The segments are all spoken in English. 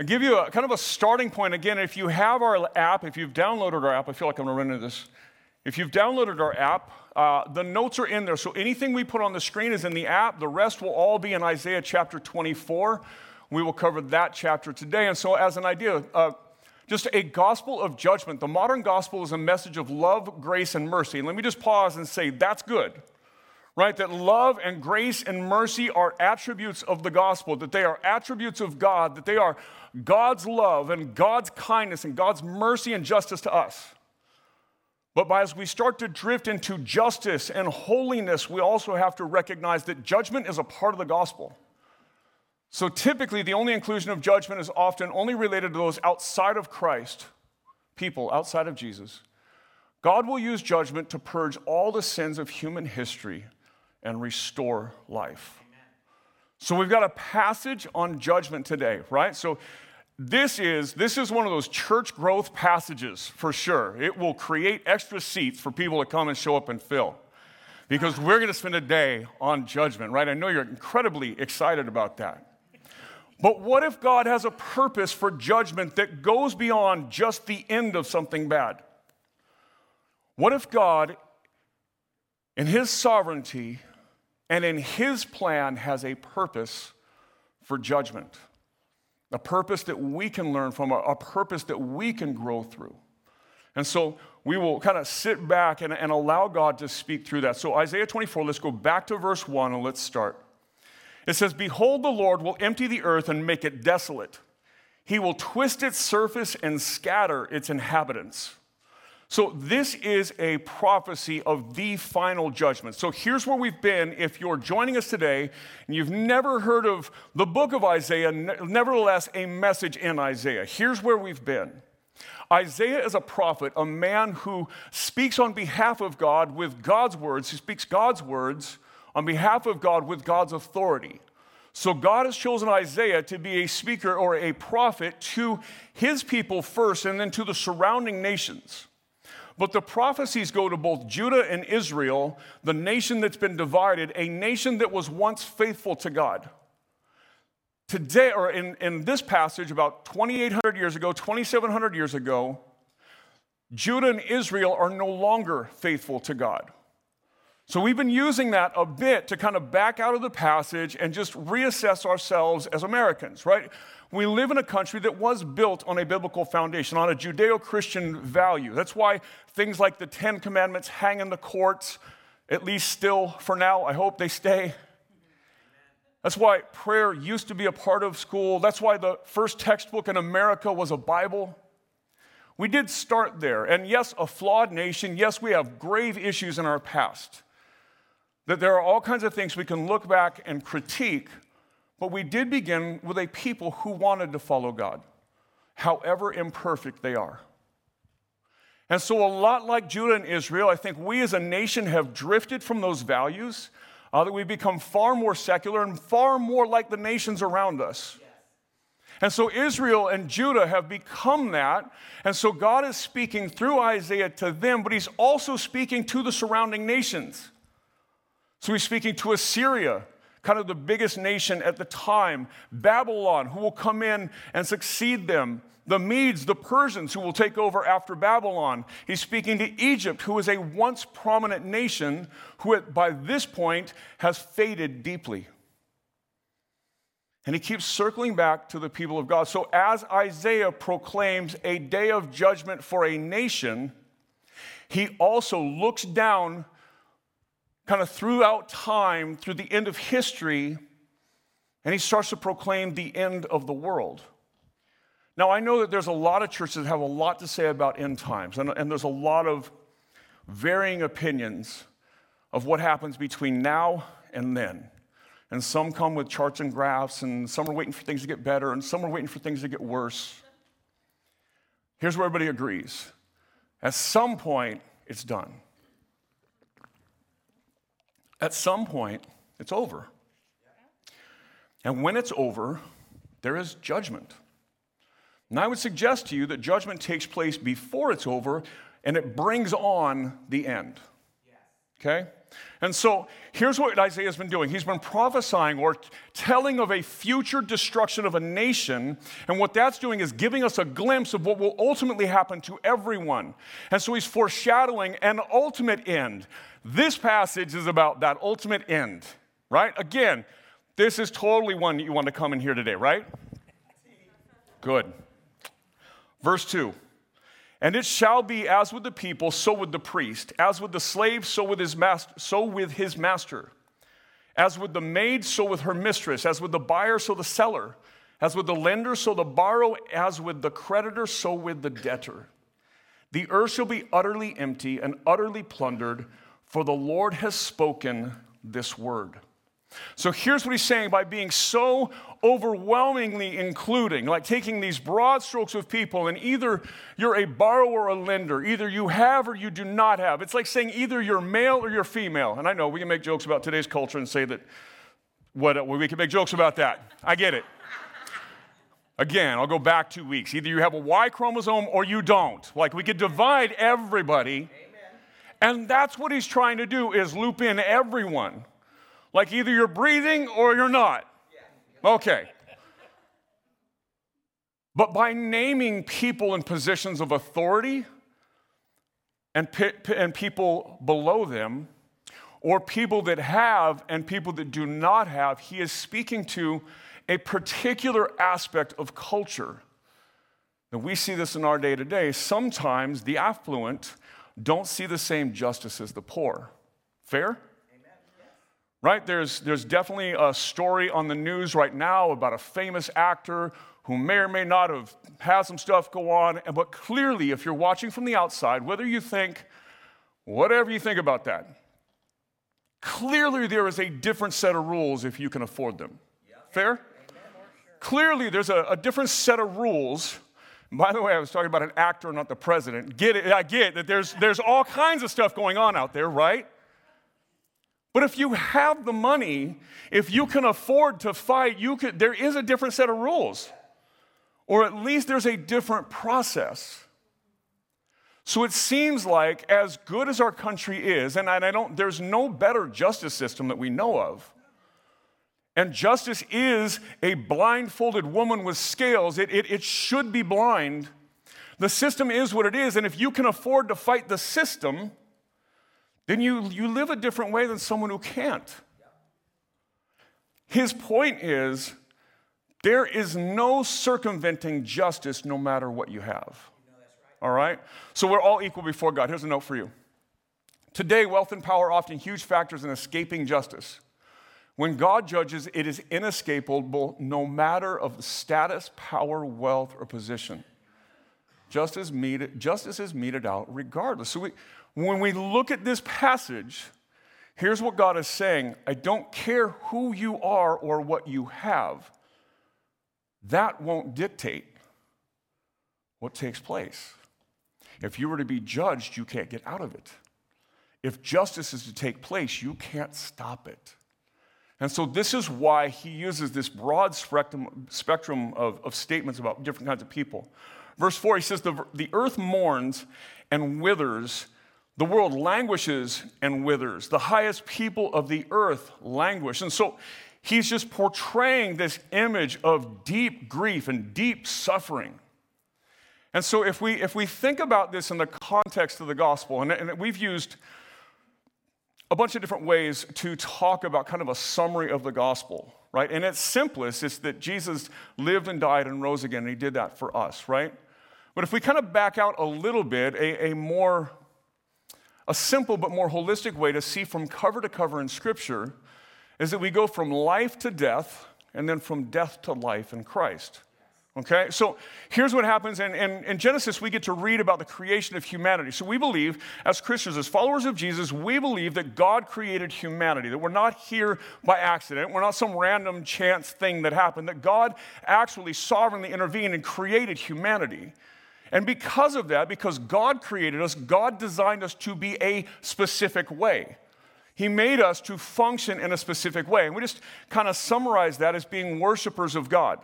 I'll give you a kind of a starting point. Again, if you have our app, if you've downloaded our app, I feel like I'm gonna run into this. If you've downloaded our app, uh, the notes are in there. So anything we put on the screen is in the app. The rest will all be in Isaiah chapter 24. We will cover that chapter today. And so, as an idea, uh, just a gospel of judgment. The modern gospel is a message of love, grace, and mercy. And let me just pause and say that's good, right? That love and grace and mercy are attributes of the gospel, that they are attributes of God, that they are God's love and God's kindness and God's mercy and justice to us. But as we start to drift into justice and holiness, we also have to recognize that judgment is a part of the gospel. So typically, the only inclusion of judgment is often only related to those outside of Christ, people outside of Jesus. God will use judgment to purge all the sins of human history and restore life. So we've got a passage on judgment today, right? So this is this is one of those church growth passages for sure. It will create extra seats for people to come and show up and fill. Because we're going to spend a day on judgment, right? I know you're incredibly excited about that. But what if God has a purpose for judgment that goes beyond just the end of something bad? What if God, in His sovereignty and in His plan, has a purpose for judgment? A purpose that we can learn from, a, purpose that we can grow through. And so we will kind of sit back and, and allow God to speak through that. So, Isaiah 24, let's go back to verse 1 and let's start. It says, Behold, the Lord will empty the earth and make it desolate. He will twist its surface and scatter its inhabitants. So, this is a prophecy of the final judgment. So, here's where we've been. If you're joining us today and you've never heard of the book of Isaiah, nevertheless, a message in Isaiah, here's where we've been. Isaiah is a prophet, a man who speaks on behalf of God with God's words. He speaks God's words on behalf of God with God's authority. So God has chosen Isaiah to be a speaker or a prophet to his people first and then to the surrounding nations. But the prophecies go to both Judah and Israel, the nation that's been divided, a nation that was once faithful to God. Today, or in, in this passage, about 2,800 years ago, 2,700 years ago, Judah and Israel are no longer faithful to God. So we've been using that a bit to kind of back out of the passage and just reassess ourselves as Americans, right? We live in a country that was built on a biblical foundation, on a Judeo Christian value. That's why things like the Ten Commandments hang in the courts, at least still for now. I hope they stay. That's why prayer used to be a part of school. That's why the first textbook in America was a Bible. We did start there. And yes, a flawed nation. Yes, we have grave issues in our past. That there are all kinds of things we can look back and critique, but we did begin with a people who wanted to follow God, however imperfect they are. And so, a lot like Judah and Israel, I think we as a nation have drifted from those values, uh, that we've become far more secular and far more like the nations around us. And so Israel and Judah have become that. And so God is speaking through Isaiah to them, but he's also speaking to the surrounding nations. So he's speaking to Assyria, kind of the biggest nation at the time, Babylon, who will come in and succeed them, the Medes, the Persians, who will take over after Babylon. He's speaking to Egypt, who is a once prominent nation who, by this point, has faded deeply. And he keeps circling back to the people of God. So, as Isaiah proclaims a day of judgment for a nation, he also looks down kind of throughout time, through the end of history, and he starts to proclaim the end of the world. Now, I know that there's a lot of churches that have a lot to say about end times, and, and there's a lot of varying opinions of what happens between now and then. And some come with charts and graphs, and some are waiting for things to get better, and some are waiting for things to get worse. Here's where everybody agrees at some point, it's done. At some point, it's over. And when it's over, there is judgment. And I would suggest to you that judgment takes place before it's over and it brings on the end. Okay? And so here's what Isaiah's been doing. He's been prophesying or telling of a future destruction of a nation. And what that's doing is giving us a glimpse of what will ultimately happen to everyone. And so he's foreshadowing an ultimate end. This passage is about that ultimate end, right? Again, this is totally one that you want to come in here today, right? Good. Verse 2. And it shall be as with the people, so with the priest, as with the slave, so with his master, so with his master. As with the maid, so with her mistress, as with the buyer, so the seller, as with the lender, so the borrower, as with the creditor, so with the debtor. The earth shall be utterly empty and utterly plundered, for the Lord has spoken this word. So here's what he's saying by being so overwhelmingly including, like taking these broad strokes of people, and either you're a borrower or a lender, either you have or you do not have. It's like saying either you're male or you're female. And I know we can make jokes about today's culture and say that what, we can make jokes about that. I get it. Again, I'll go back two weeks. Either you have a Y chromosome or you don't. Like we could divide everybody. Amen. And that's what he's trying to do is loop in everyone. Like either you're breathing or you're not. Okay. But by naming people in positions of authority and, and people below them, or people that have and people that do not have, he is speaking to a particular aspect of culture. And we see this in our day to day. Sometimes the affluent don't see the same justice as the poor. Fair? Right? There's, there's definitely a story on the news right now about a famous actor who may or may not have had some stuff go on. But clearly, if you're watching from the outside, whether you think, whatever you think about that, clearly there is a different set of rules if you can afford them. Fair? Clearly, there's a, a different set of rules. By the way, I was talking about an actor, not the president. Get it? I get that there's, there's all kinds of stuff going on out there, right? But if you have the money, if you can afford to fight, you could, there is a different set of rules. Or at least there's a different process. So it seems like, as good as our country is, and I don't, there's no better justice system that we know of. And justice is a blindfolded woman with scales. It, it, it should be blind. The system is what it is. And if you can afford to fight the system, then you, you live a different way than someone who can't. His point is there is no circumventing justice no matter what you have. All right? So we're all equal before God. Here's a note for you. Today, wealth and power are often huge factors in escaping justice. When God judges, it is inescapable no matter of status, power, wealth, or position. Justice, meted, justice is meted out regardless. So we, when we look at this passage, here's what God is saying I don't care who you are or what you have, that won't dictate what takes place. If you were to be judged, you can't get out of it. If justice is to take place, you can't stop it. And so, this is why he uses this broad spectrum, spectrum of, of statements about different kinds of people. Verse 4, he says, the, the earth mourns and withers the world languishes and withers. The highest people of the earth languish. And so he's just portraying this image of deep grief and deep suffering. And so if we, if we think about this in the context of the gospel, and, and we've used a bunch of different ways to talk about kind of a summary of the gospel, right? And its simplest is that Jesus lived and died and rose again, and he did that for us, right? But if we kind of back out a little bit, a, a more a simple but more holistic way to see from cover to cover in Scripture is that we go from life to death and then from death to life in Christ. Okay, so here's what happens. In, in, in, Genesis, we get to read about the creation of humanity. So we believe, as Christians, as followers of Jesus, we believe that God created humanity, that we're not here by accident, we're not some random chance thing that happened, that God actually sovereignly intervened and created humanity. And because of that, because God created us, God designed us to be a specific way. He made us to function in a specific way. And we just kind of summarize that as being worshipers of God.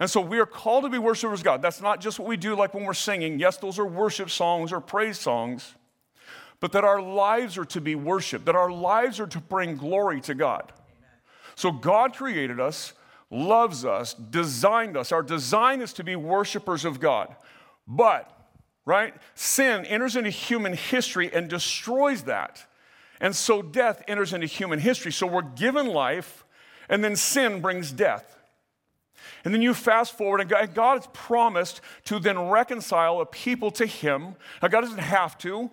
And so we are called to be worshipers of God. That's not just what we do like when we're singing. Yes, those are worship songs or praise songs. but that our lives are to be worshiped, that our lives are to bring glory to God. So God created us, loves us, designed us. Our design is to be worshipers of God. But, right, sin enters into human history and destroys that. And so death enters into human history. So we're given life, and then sin brings death. And then you fast forward, and God has promised to then reconcile a people to Him. Now, God doesn't have to.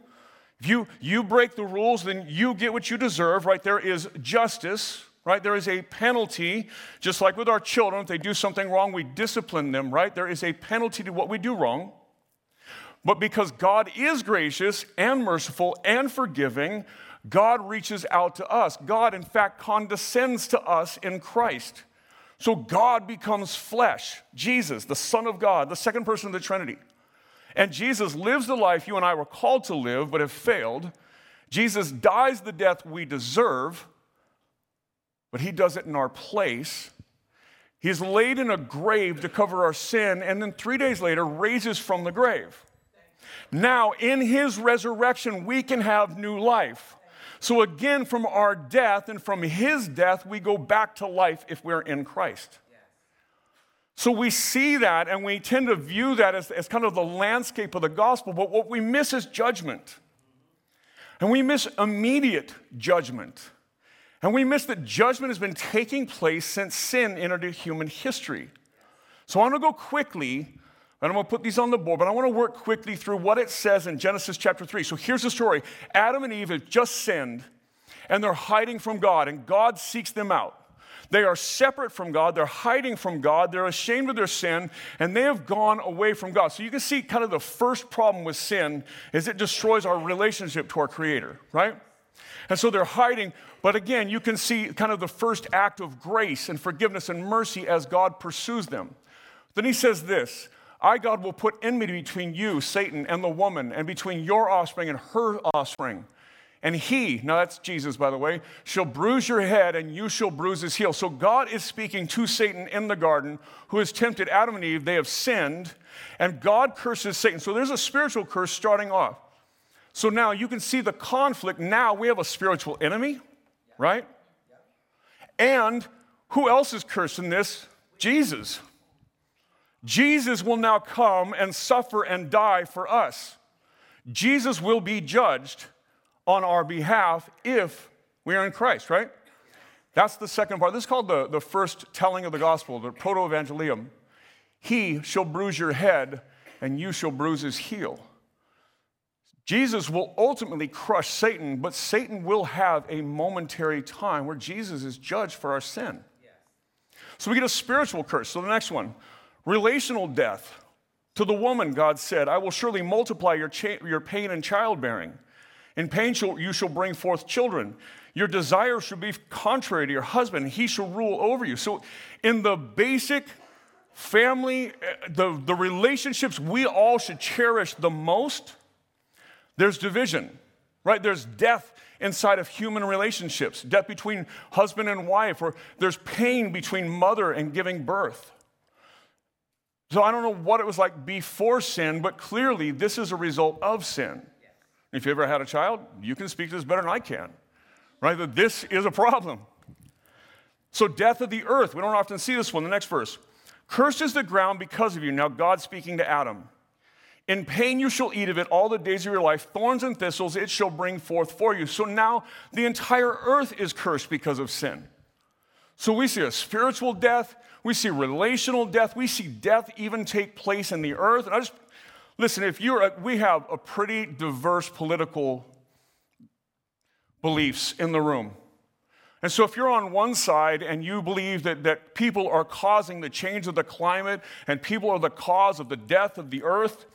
If you, you break the rules, then you get what you deserve, right? There is justice, right? There is a penalty, just like with our children. If they do something wrong, we discipline them, right? There is a penalty to what we do wrong. But because God is gracious and merciful and forgiving, God reaches out to us. God, in fact, condescends to us in Christ. So God becomes flesh, Jesus, the Son of God, the second person of the Trinity. And Jesus lives the life you and I were called to live but have failed. Jesus dies the death we deserve, but he does it in our place. He's laid in a grave to cover our sin, and then three days later raises from the grave. Now, in his resurrection, we can have new life. So, again, from our death and from his death, we go back to life if we're in Christ. So we see that and we tend to view that as, as kind of the landscape of the gospel, but what we miss is judgment. And we miss immediate judgment. And we miss that judgment has been taking place since sin entered human history. So I'm gonna go quickly, and I'm gonna put these on the board, but I wanna work quickly through what it says in Genesis chapter 3. So here's the story Adam and Eve have just sinned, and they're hiding from God, and God seeks them out. They are separate from God, they're hiding from God, they're ashamed of their sin, and they have gone away from God. So you can see kind of the first problem with sin is it destroys our relationship to our Creator, right? And so they're hiding, but again, you can see kind of the first act of grace and forgiveness and mercy as God pursues them. Then he says this I, God, will put enmity between you, Satan, and the woman, and between your offspring and her offspring. And he, now that's Jesus, by the way, shall bruise your head and you shall bruise his heel. So God is speaking to Satan in the garden, who has tempted Adam and Eve. They have sinned, and God curses Satan. So there's a spiritual curse starting off. So now you can see the conflict. Now we have a spiritual enemy, right? And who else is cursing this? Jesus. Jesus will now come and suffer and die for us. Jesus will be judged on our behalf if we are in Christ, right? That's the second part. This is called the, the first telling of the gospel, the proto evangelium. He shall bruise your head, and you shall bruise his heel. Jesus will ultimately crush Satan, but Satan will have a momentary time where Jesus is judged for our sin. So we get a spiritual curse. So the next one relational death. To the woman, God said, I will surely multiply your, cha- your pain in childbearing. In pain you shall bring forth children. Your desire shall be contrary to your husband, he shall rule over you. So, in the basic family, eh, the, the relationships we all should cherish the most, there's division, right? There's death inside of human relationships, death between husband and wife, or there's pain between mother and giving birth. So I don't know what it was like before sin, but clearly this is a result of sin. If you ever had a child, you can speak to this better than I can, right? That this is a problem. So, death of the earth, we don't often see this one. The next verse Cursed is the ground because of you. Now, God speaking to Adam. In pain you shall eat of it all the days of your life. Thorns and thistles it shall bring forth for you. So now the entire earth is cursed because of sin. So we see a spiritual death, we see relational death, we see death even take place in the earth. And I just Listen, if you're, a, we have a pretty diverse political beliefs in the room. And so, if you're on one side and you believe that, that people are causing the change of the climate and people are the cause of the death of the earth,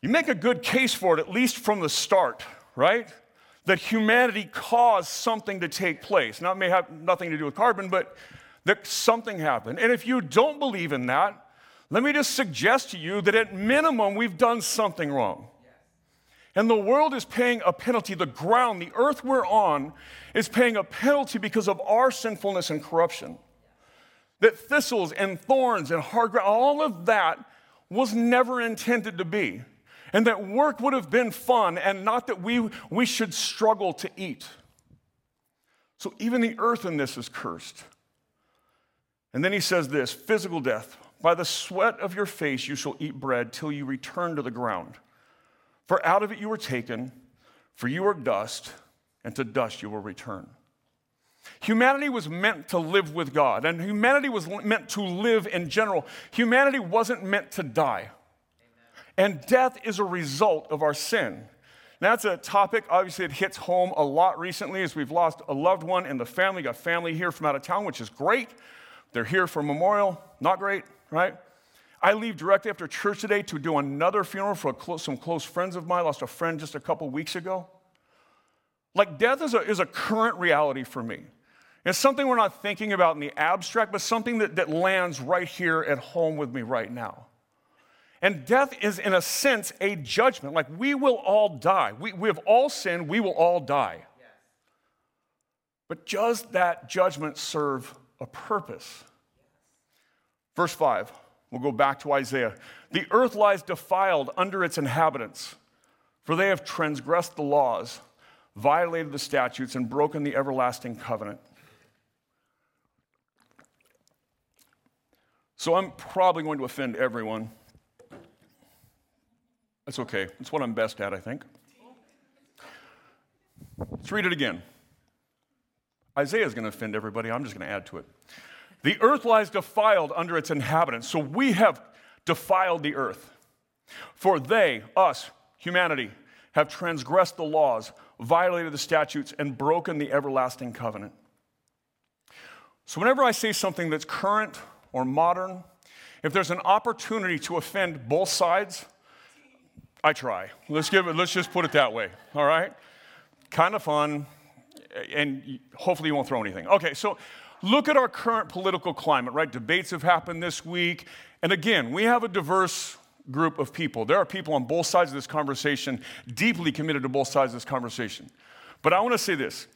you make a good case for it, at least from the start, right? That humanity caused something to take place. Now, it may have nothing to do with carbon, but that something happened. And if you don't believe in that, let me just suggest to you that at minimum, we've done something wrong. And the world is paying a penalty. The ground, the earth we're on, is paying a penalty because of our sinfulness and corruption. That thistles and thorns and hard ground, all of that was never intended to be. and that work would have been fun and not that we, we should struggle to eat. So even the earth in this is cursed. And then he says this physical death. By the sweat of your face you shall eat bread till you return to the ground. For out of it you were taken, for you are dust, and to dust you will return. Humanity was meant to live with God, and humanity was meant to live in general. Humanity wasn't meant to die. And death is a result of our sin. Now, that's a topic, obviously, it hits home a lot recently as we've lost a loved one in the family. Got family here from out of town, which is great. They're here for memorial, not great, right? I leave directly after church today to do another funeral for close, some close friends of mine. Lost a friend just a couple weeks ago. Like, death is a, is a current reality for me. It's something we're not thinking about in the abstract, but something that, that lands right here at home with me right now. And death is, in a sense, a judgment. Like we will all die. We, we have all sinned, we will all die. Yes. But does that judgment serve a purpose? Verse 5, we'll go back to Isaiah. The earth lies defiled under its inhabitants, for they have transgressed the laws, violated the statutes, and broken the everlasting covenant. So I'm probably going to offend everyone. That's okay. That's what I'm best at, I think. Let's read it again. Isaiah is going to offend everybody. I'm just going to add to it. The earth lies defiled under its inhabitants. So we have defiled the earth. For they, us, humanity, have transgressed the laws, violated the statutes, and broken the everlasting covenant. So whenever I say something that's current or modern, if there's an opportunity to offend both sides, I try. Let's give it, let's just put it that way, all right? Kind of fun, and hopefully you won't throw anything. Okay, so look at our current political climate, right? Debates have happened this week. And again, we have a diverse group of people. There are people on both sides of this conversation, deeply committed to both sides of this conversation. But I want to say this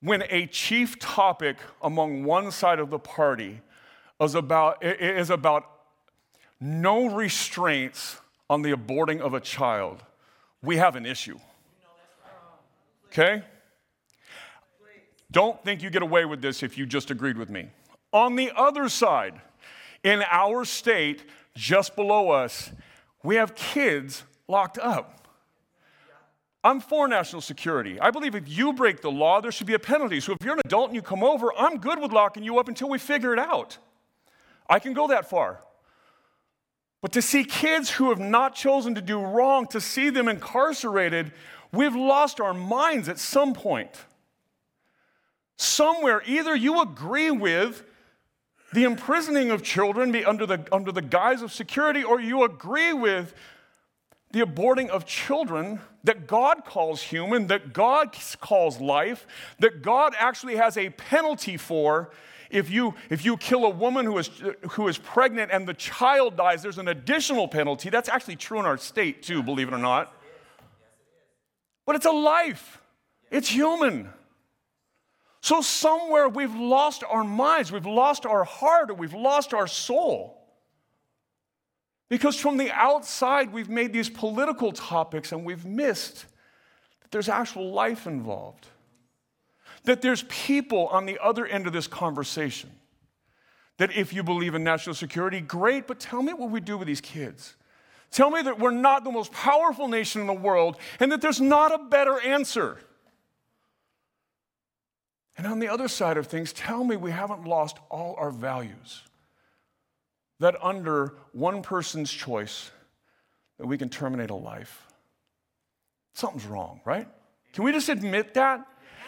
when a chief topic among one side of the party is about, is about no restraints on the aborting of a child, we have an issue. Okay? Don't think you get away with this if you just agreed with me. On the other side, in our state, just below us, we have kids locked up. I'm for national security. I believe if you break the law, there should be a penalty. So if you're an adult and you come over, I'm good with locking you up until we figure it out. I can go that far. But to see kids who have not chosen to do wrong, to see them incarcerated, we've lost our minds at some point. Somewhere, either you agree with the imprisoning of children under the, under the guise of security, or you agree with the aborting of children that God calls human, that God calls life, that God actually has a penalty for if you, if you kill a woman who is, who is pregnant and the child dies, there's an additional penalty. That's actually true in our state, too, believe it or not. But it's a life, it's human. So, somewhere we've lost our minds, we've lost our heart, we've lost our soul. Because from the outside, we've made these political topics and we've missed that there's actual life involved that there's people on the other end of this conversation. That if you believe in national security, great, but tell me what we do with these kids. Tell me that we're not the most powerful nation in the world and that there's not a better answer. And on the other side of things, tell me we haven't lost all our values. That under one person's choice, that we can terminate a life. Something's wrong, right? Can we just admit that?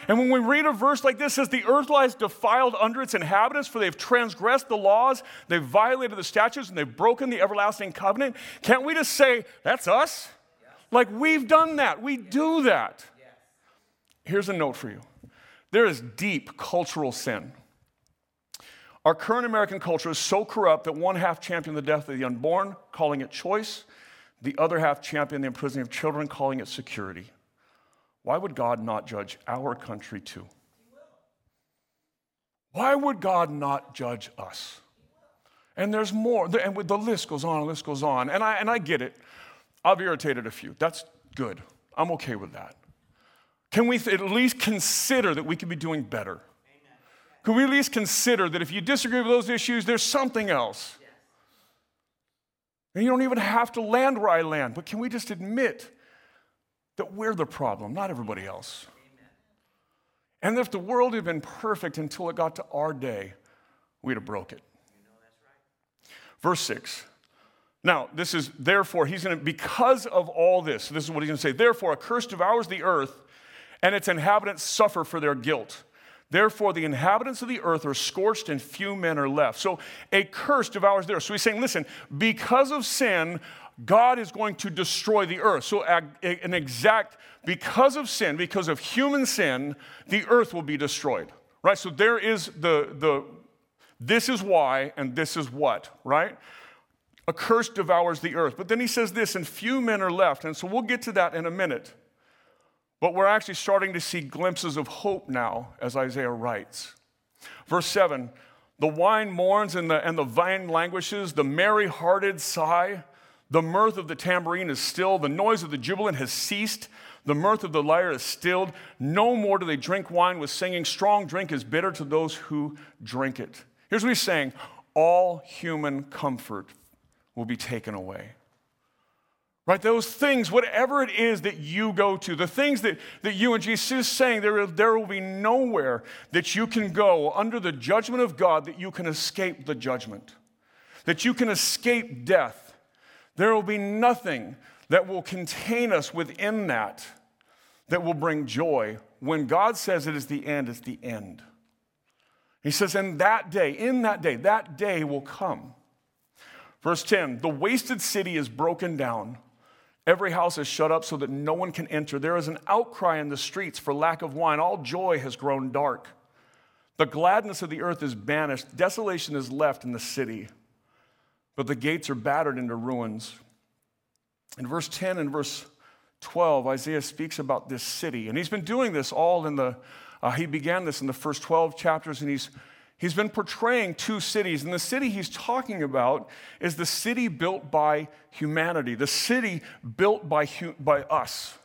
And when we read a verse like this, says the earth lies defiled under its inhabitants, for they've transgressed the laws, they've violated the statutes, and they've broken the everlasting covenant. Can't we just say, that's us? Yeah. Like we've done that. We do that. Yes. Here's a note for you there is deep cultural sin. Our current American culture is so corrupt that one half champion the death of the unborn, calling it choice, the other half champion the imprisoning of children, calling it security. Why would God not judge our country too? Why would God not judge us? And there's more, and the list goes on, the list goes on. And I, and I get it. I've irritated a few. That's good. I'm okay with that. Can we at least consider that we could be doing better? Can we at least consider that if you disagree with those issues, there's something else? Yes. And you don't even have to land where I land, but can we just admit that we're the problem, not everybody else? Amen. And if the world had been perfect until it got to our day, we'd have broke it. You know right. Verse 6 now, this is therefore, he's going to, because of all this, this is what he's going to say. Therefore, a curse devours the earth, and its inhabitants suffer for their guilt. Therefore, the inhabitants of the earth are scorched, and few men are left. So, a curse devours the earth. So, he's saying, listen, because of sin, God is going to destroy the earth. So, an exact, because of sin, because of human sin, the earth will be destroyed. Right? So, there is the, the, this is why, and this is what, right? a curse devours the earth. But then he says this, and few men are left. And so we'll get to that in a minute. But we're actually starting to see glimpses of hope now, as Isaiah writes. Verse 7 The wine mourns and the, and the vine languishes, the merry hearted sigh. The mirth of the tambourine is still, the noise of the jubilant has ceased, the mirth of the lyre is stilled. No more do they drink wine with singing. Strong drink is bitter to those who drink it. Here's what he's saying all human comfort will be taken away. Right? Those things, whatever it is that you go to, the things that, that you and Jesus is saying, there, there will be nowhere that you can go under the judgment of God that you can escape the judgment, that you can escape death. There will be nothing that will contain us within that that will bring joy. When God says it is the end, it's the end. He says, in that day, in that day, that day will come Verse 10 The wasted city is broken down. Every house is shut up so that no one can enter. There is an outcry in the streets for lack of wine. All joy has grown dark. The gladness of the earth is banished. Desolation is left in the city, but the gates are battered into ruins. In verse 10 and verse 12, Isaiah speaks about this city. And he's been doing this all in the, uh, he began this in the first 12 chapters, and he's He's been portraying two cities, and the city he's talking about is the city built by humanity, the city built by, by us.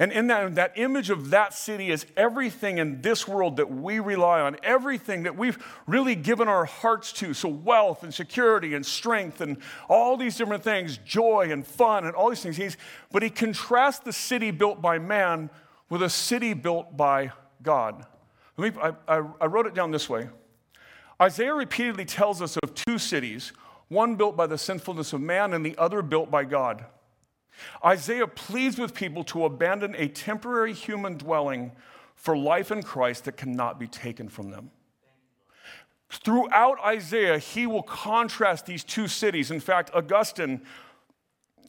And in that, that image of that city is everything in this world that we rely on, everything that we've really given our hearts to. So, wealth and security and strength and all these different things, joy and fun and all these things. He's, but he contrasts the city built by man with a city built by God. Let me, I, I wrote it down this way. Isaiah repeatedly tells us of two cities, one built by the sinfulness of man and the other built by God. Isaiah pleads with people to abandon a temporary human dwelling for life in Christ that cannot be taken from them. Throughout Isaiah, he will contrast these two cities. In fact, Augustine,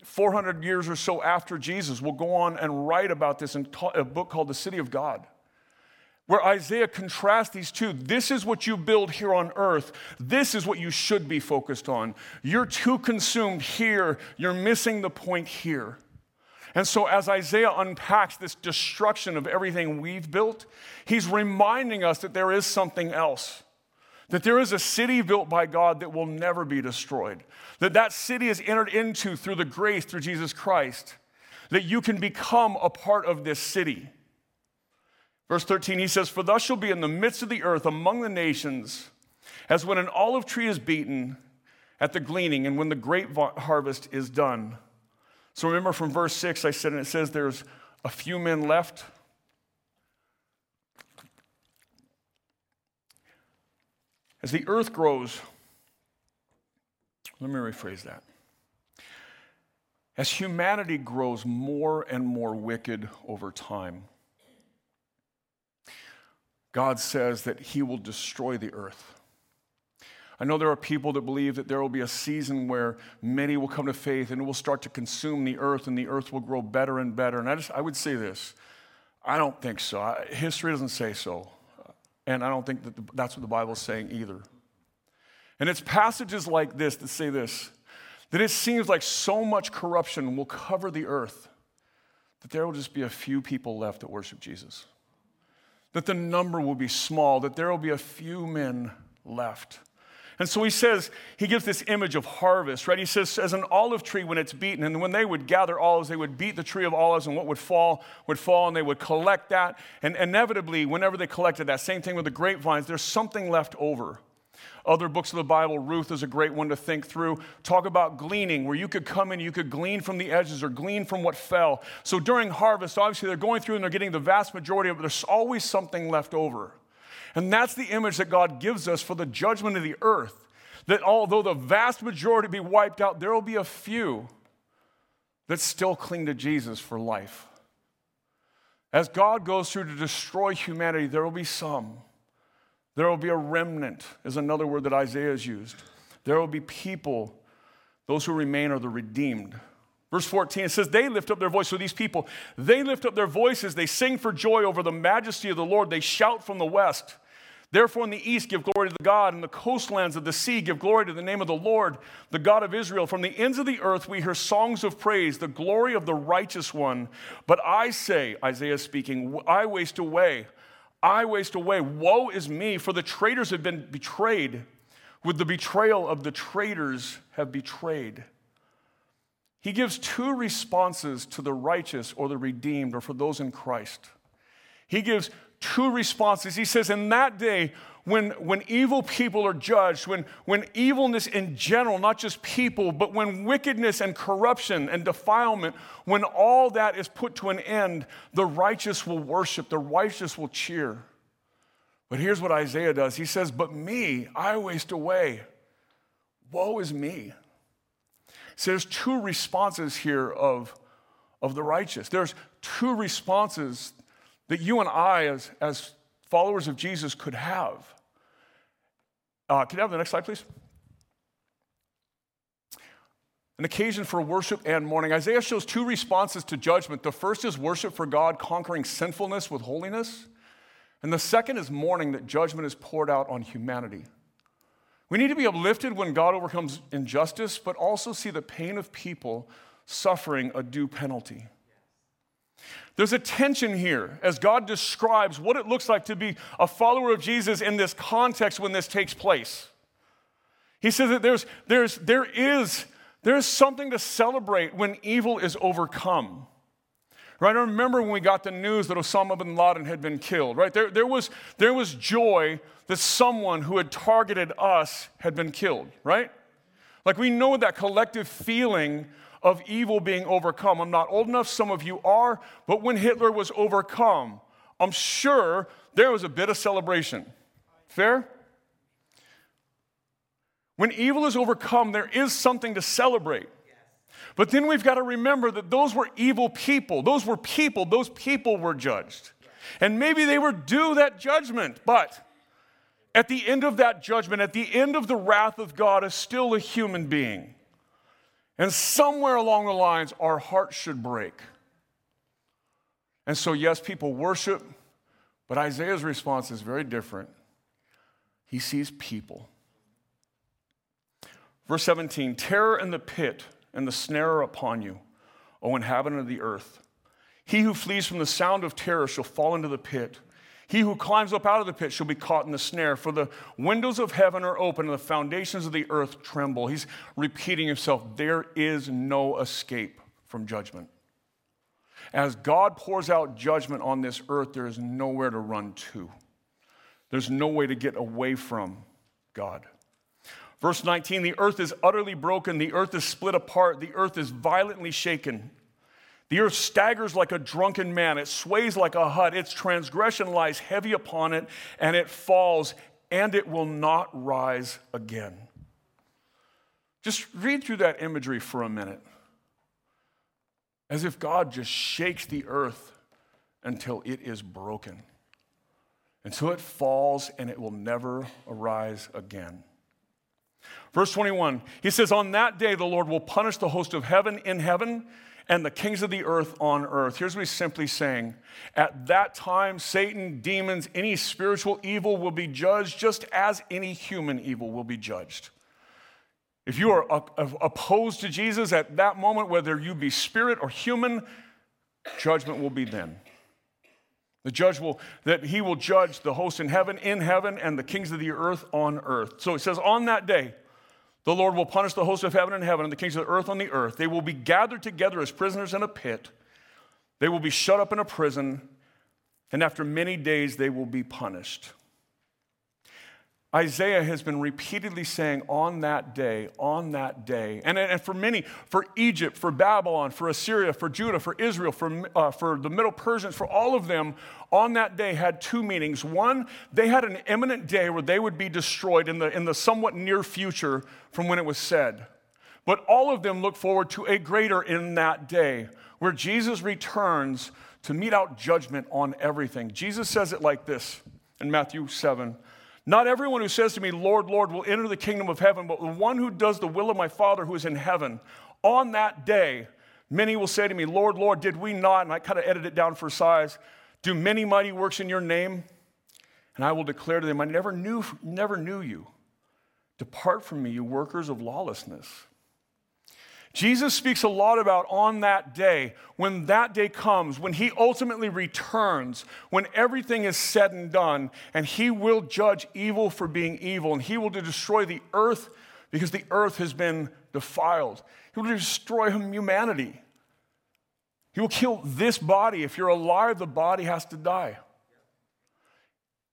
400 years or so after Jesus, will go on and write about this in a book called The City of God where Isaiah contrasts these two. This is what you build here on earth. This is what you should be focused on. You're too consumed here, you're missing the point here. And so, as Isaiah unpacks this destruction of everything we've built, he's reminding us that there is something else. That there is a city built by God that will never be destroyed. That that city is entered into through the grace through Jesus Christ. That you can become a part of this city. Verse 13, he says, For thus shall be in the midst of the earth among the nations, as when an olive tree is beaten at the gleaning and when the grape harvest is done. So remember from verse 6, I said, and it says there's a few men left. As the earth grows, let me rephrase that. As humanity grows more and more wicked over time, God says that He will destroy the earth. I know there are people that believe that there will be a season where many will come to faith and it will start to consume the earth and the earth will grow better and better. And I just I would say this I don't think so. I, history doesn't say so. And I don't think that the, that's what the Bible is saying either. And it's passages like this that say this that it seems like so much corruption will cover the earth that there will just be a few people left that worship Jesus that the number will be small, that there will be a few men left. And so he says, he gives this image of harvest, right? He says, as an olive tree when it's beaten, and when they would gather olives, they would beat the tree of olives, and what would fall would fall, and they would collect that. And inevitably, whenever they collected that, same thing with the grapevines, there's something left over. Other books of the Bible, Ruth is a great one to think through. Talk about gleaning, where you could come in, you could glean from the edges or glean from what fell. So during harvest, obviously they're going through and they're getting the vast majority of it. There's always something left over. And that's the image that God gives us for the judgment of the earth. That although the vast majority be wiped out, there will be a few that still cling to Jesus for life. As God goes through to destroy humanity, there will be some. There will be a remnant, is another word that Isaiah has used. There will be people, those who remain are the redeemed. Verse 14, it says, They lift up their voice. So these people, they lift up their voices. They sing for joy over the majesty of the Lord. They shout from the west. Therefore, in the east, give glory to the God. In the coastlands of the sea, give glory to the name of the Lord, the God of Israel. From the ends of the earth, we hear songs of praise, the glory of the righteous one. But I say, Isaiah speaking, I waste away. I waste away. Woe is me, for the traitors have been betrayed. With the betrayal of the traitors have betrayed. He gives two responses to the righteous or the redeemed or for those in Christ. He gives two responses. He says, In that day, when, when evil people are judged, when, when evilness in general, not just people, but when wickedness and corruption and defilement, when all that is put to an end, the righteous will worship, the righteous will cheer. But here's what Isaiah does He says, But me, I waste away. Woe is me. So there's two responses here of, of the righteous. There's two responses that you and I, as, as followers of Jesus, could have. Uh, can you have the next slide, please? An occasion for worship and mourning. Isaiah shows two responses to judgment. The first is worship for God, conquering sinfulness with holiness. And the second is mourning that judgment is poured out on humanity. We need to be uplifted when God overcomes injustice, but also see the pain of people suffering a due penalty. There's a tension here as God describes what it looks like to be a follower of Jesus in this context when this takes place. He says that there's, there's, there, is, there is something to celebrate when evil is overcome. Right? I remember when we got the news that Osama bin Laden had been killed, right? There, there, was, there was joy that someone who had targeted us had been killed, right? Like we know that collective feeling of evil being overcome. I'm not old enough, some of you are, but when Hitler was overcome, I'm sure there was a bit of celebration. Fair? When evil is overcome, there is something to celebrate. But then we've got to remember that those were evil people. Those were people. Those people were judged. And maybe they were due that judgment, but at the end of that judgment, at the end of the wrath of God, is still a human being. And somewhere along the lines, our hearts should break. And so, yes, people worship, but Isaiah's response is very different. He sees people. Verse 17 terror in the pit and the snare are upon you, O inhabitant of the earth. He who flees from the sound of terror shall fall into the pit. He who climbs up out of the pit shall be caught in the snare, for the windows of heaven are open and the foundations of the earth tremble. He's repeating himself there is no escape from judgment. As God pours out judgment on this earth, there is nowhere to run to. There's no way to get away from God. Verse 19 the earth is utterly broken, the earth is split apart, the earth is violently shaken. The earth staggers like a drunken man, it sways like a hut, its transgression lies heavy upon it, and it falls, and it will not rise again. Just read through that imagery for a minute. As if God just shakes the earth until it is broken, until it falls and it will never arise again. Verse 21, he says, On that day the Lord will punish the host of heaven in heaven and the kings of the earth on earth. Here's what he's simply saying At that time, Satan, demons, any spiritual evil will be judged just as any human evil will be judged. If you are opposed to Jesus at that moment, whether you be spirit or human, judgment will be then. The judge will, that he will judge the hosts in heaven, in heaven, and the kings of the earth on earth. So it says, on that day, the Lord will punish the hosts of heaven and heaven and the kings of the earth on the earth. They will be gathered together as prisoners in a pit. They will be shut up in a prison, and after many days they will be punished. Isaiah has been repeatedly saying, on that day, on that day. And, and for many, for Egypt, for Babylon, for Assyria, for Judah, for Israel, for, uh, for the Middle Persians, for all of them, on that day had two meanings. One, they had an imminent day where they would be destroyed in the, in the somewhat near future from when it was said. But all of them look forward to a greater in that day where Jesus returns to mete out judgment on everything. Jesus says it like this in Matthew 7. Not everyone who says to me, Lord, Lord, will enter the kingdom of heaven, but the one who does the will of my Father who is in heaven. On that day, many will say to me, Lord, Lord, did we not? And I kind of edit it down for size. Do many mighty works in your name? And I will declare to them, I never knew, never knew you. Depart from me, you workers of lawlessness. Jesus speaks a lot about on that day, when that day comes, when he ultimately returns, when everything is said and done, and he will judge evil for being evil, and he will destroy the earth because the earth has been defiled. He will destroy humanity. He will kill this body. If you're alive, the body has to die.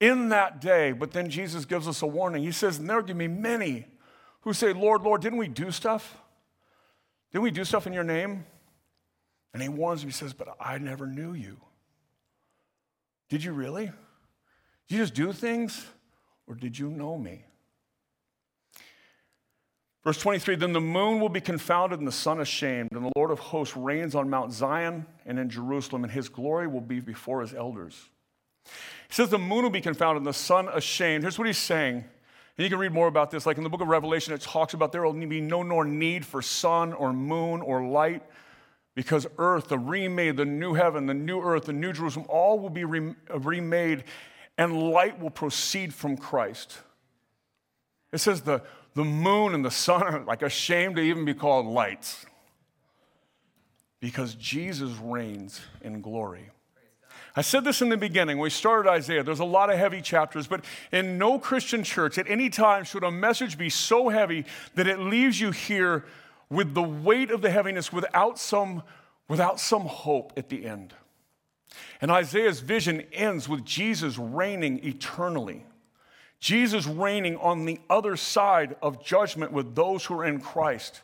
In that day, but then Jesus gives us a warning. He says, there will be many who say, Lord, Lord, didn't we do stuff? Didn't we do stuff in your name? And he warns me, he says, But I never knew you. Did you really? Did you just do things? Or did you know me? Verse 23 Then the moon will be confounded and the sun ashamed, and the Lord of hosts reigns on Mount Zion and in Jerusalem, and his glory will be before his elders. He says the moon will be confounded and the sun ashamed. Here's what he's saying and you can read more about this. Like in the book of Revelation, it talks about there will be no more need for sun or moon or light because earth, the remade, the new heaven, the new earth, the new Jerusalem, all will be remade and light will proceed from Christ. It says the, the moon and the sun are like ashamed to even be called lights because Jesus reigns in glory. I said this in the beginning. We started Isaiah. There's a lot of heavy chapters, but in no Christian church at any time should a message be so heavy that it leaves you here with the weight of the heaviness without some, without some hope at the end. And Isaiah's vision ends with Jesus reigning eternally. Jesus reigning on the other side of judgment with those who are in Christ.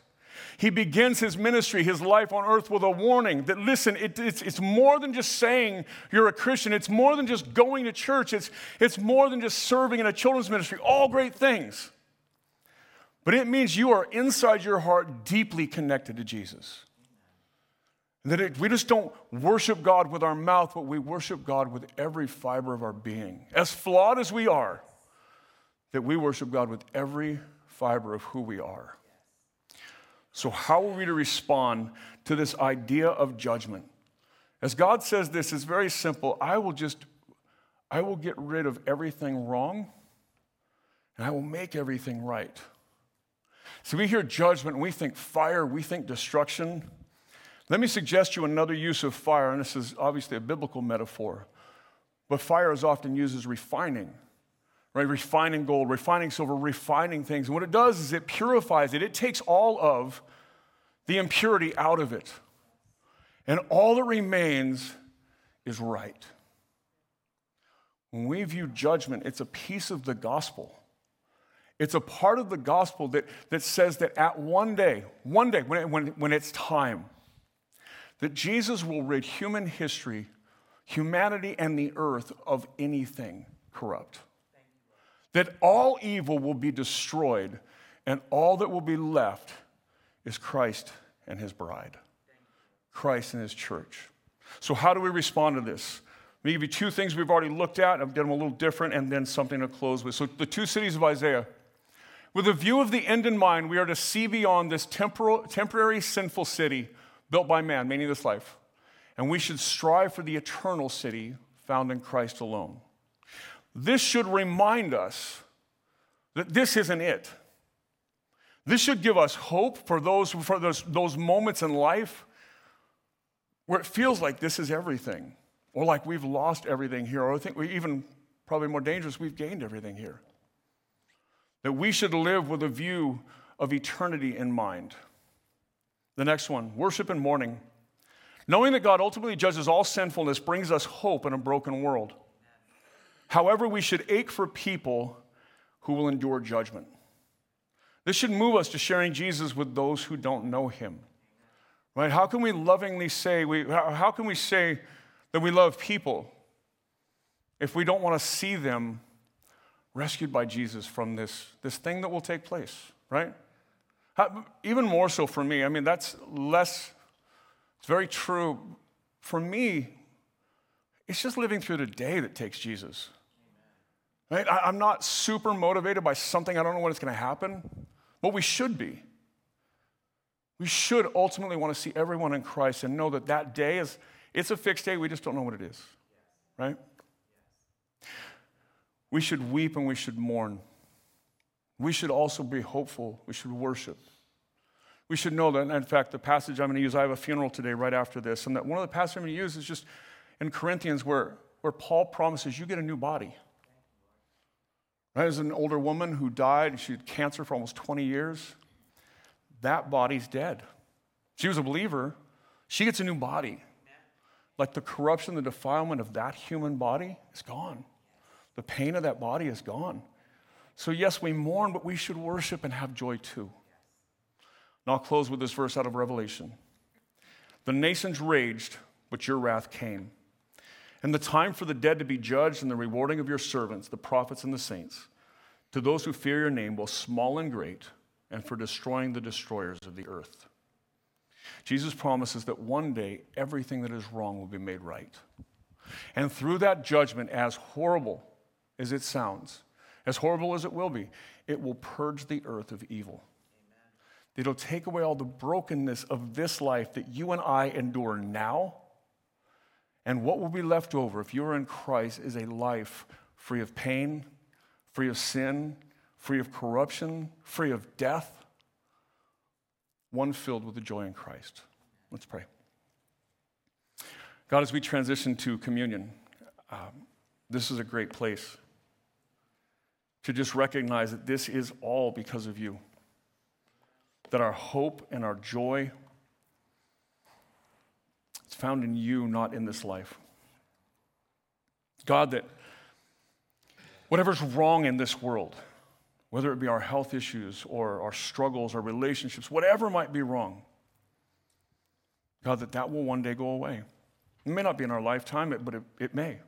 He begins his ministry, his life on earth, with a warning that listen, it, it's, it's more than just saying you're a Christian. It's more than just going to church. It's, it's more than just serving in a children's ministry. All great things. But it means you are inside your heart deeply connected to Jesus. That it, we just don't worship God with our mouth, but we worship God with every fiber of our being. As flawed as we are, that we worship God with every fiber of who we are. So, how are we to respond to this idea of judgment? As God says this, it's very simple. I will just, I will get rid of everything wrong and I will make everything right. So we hear judgment we think fire, we think destruction. Let me suggest you another use of fire, and this is obviously a biblical metaphor, but fire is often used as refining right? Refining gold, refining silver, refining things. And what it does is it purifies it, it takes all of the impurity out of it. And all that remains is right. When we view judgment, it's a piece of the gospel. It's a part of the gospel that, that says that at one day, one day, when, when, when it's time, that Jesus will rid human history, humanity, and the earth of anything corrupt that all evil will be destroyed, and all that will be left is Christ and his bride, Christ and his church. So, how do we respond to this? Let me give you two things we've already looked at. I've done them a little different, and then something to close with. So, the two cities of Isaiah. With a view of the end in mind, we are to see beyond this temporal, temporary sinful city built by man, meaning this life. And we should strive for the eternal city found in Christ alone. This should remind us that this isn't it. This should give us hope for those, for those, those moments in life where it feels like this is everything. Or like we've lost everything here, or I think we even, probably more dangerous, we've gained everything here. That we should live with a view of eternity in mind. The next one worship and mourning. Knowing that God ultimately judges all sinfulness brings us hope in a broken world. However, we should ache for people who will endure judgment. This should move us to sharing Jesus with those who don't know him. Right? How can we lovingly say, we, how can we say that we love people if we don't want to see them rescued by Jesus from this, this thing that will take place, right? How, even more so for me, I mean, that's less, it's very true. For me, it's just living through the day that takes Jesus. Right? I, I'm not super motivated by something, I don't know when it's going to happen, but we should be. We should ultimately want to see everyone in Christ and know that that day is, it's a fixed day, we just don't know what it is, right? We should weep and we should mourn. We should also be hopeful. We should worship. We should know that, in fact, the passage I'm going to use, I have a funeral today right after this, and that one of the passages I'm going to use is just in Corinthians where, where Paul promises you get a new body. Right? As an older woman who died, she had cancer for almost 20 years. That body's dead. She was a believer. She gets a new body. Like the corruption, the defilement of that human body is gone. The pain of that body is gone. So, yes, we mourn, but we should worship and have joy too. And I'll close with this verse out of Revelation. The nations raged, but your wrath came. And the time for the dead to be judged and the rewarding of your servants, the prophets and the saints, to those who fear your name, both small and great, and for destroying the destroyers of the earth. Jesus promises that one day everything that is wrong will be made right. And through that judgment, as horrible as it sounds, as horrible as it will be, it will purge the earth of evil. It'll take away all the brokenness of this life that you and I endure now. And what will be left over if you're in Christ is a life free of pain, free of sin, free of corruption, free of death, one filled with the joy in Christ. Let's pray. God, as we transition to communion, um, this is a great place to just recognize that this is all because of you. That our hope and our joy is found in you, not in this life. God, that whatever's wrong in this world, whether it be our health issues or our struggles, our relationships, whatever might be wrong, God, that that will one day go away. It may not be in our lifetime, but it, it may.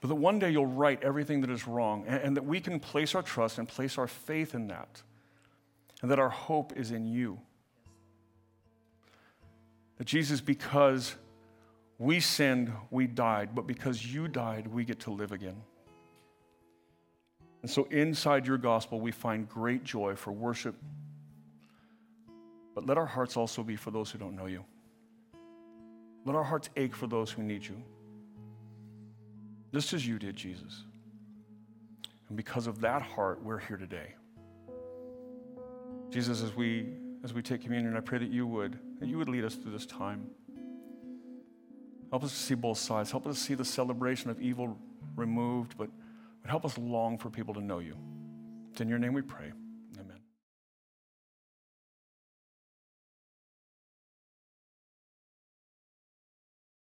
But that one day you'll right everything that is wrong, and, and that we can place our trust and place our faith in that, and that our hope is in you. That Jesus, because we sinned, we died, but because you died, we get to live again. And so inside your gospel, we find great joy for worship, but let our hearts also be for those who don't know you. Let our hearts ache for those who need you just as you did, Jesus. And because of that heart, we're here today. Jesus, as we as we take communion, I pray that you would, that you would lead us through this time. Help us to see both sides. Help us to see the celebration of evil removed, but, but help us long for people to know you. It's in your name we pray.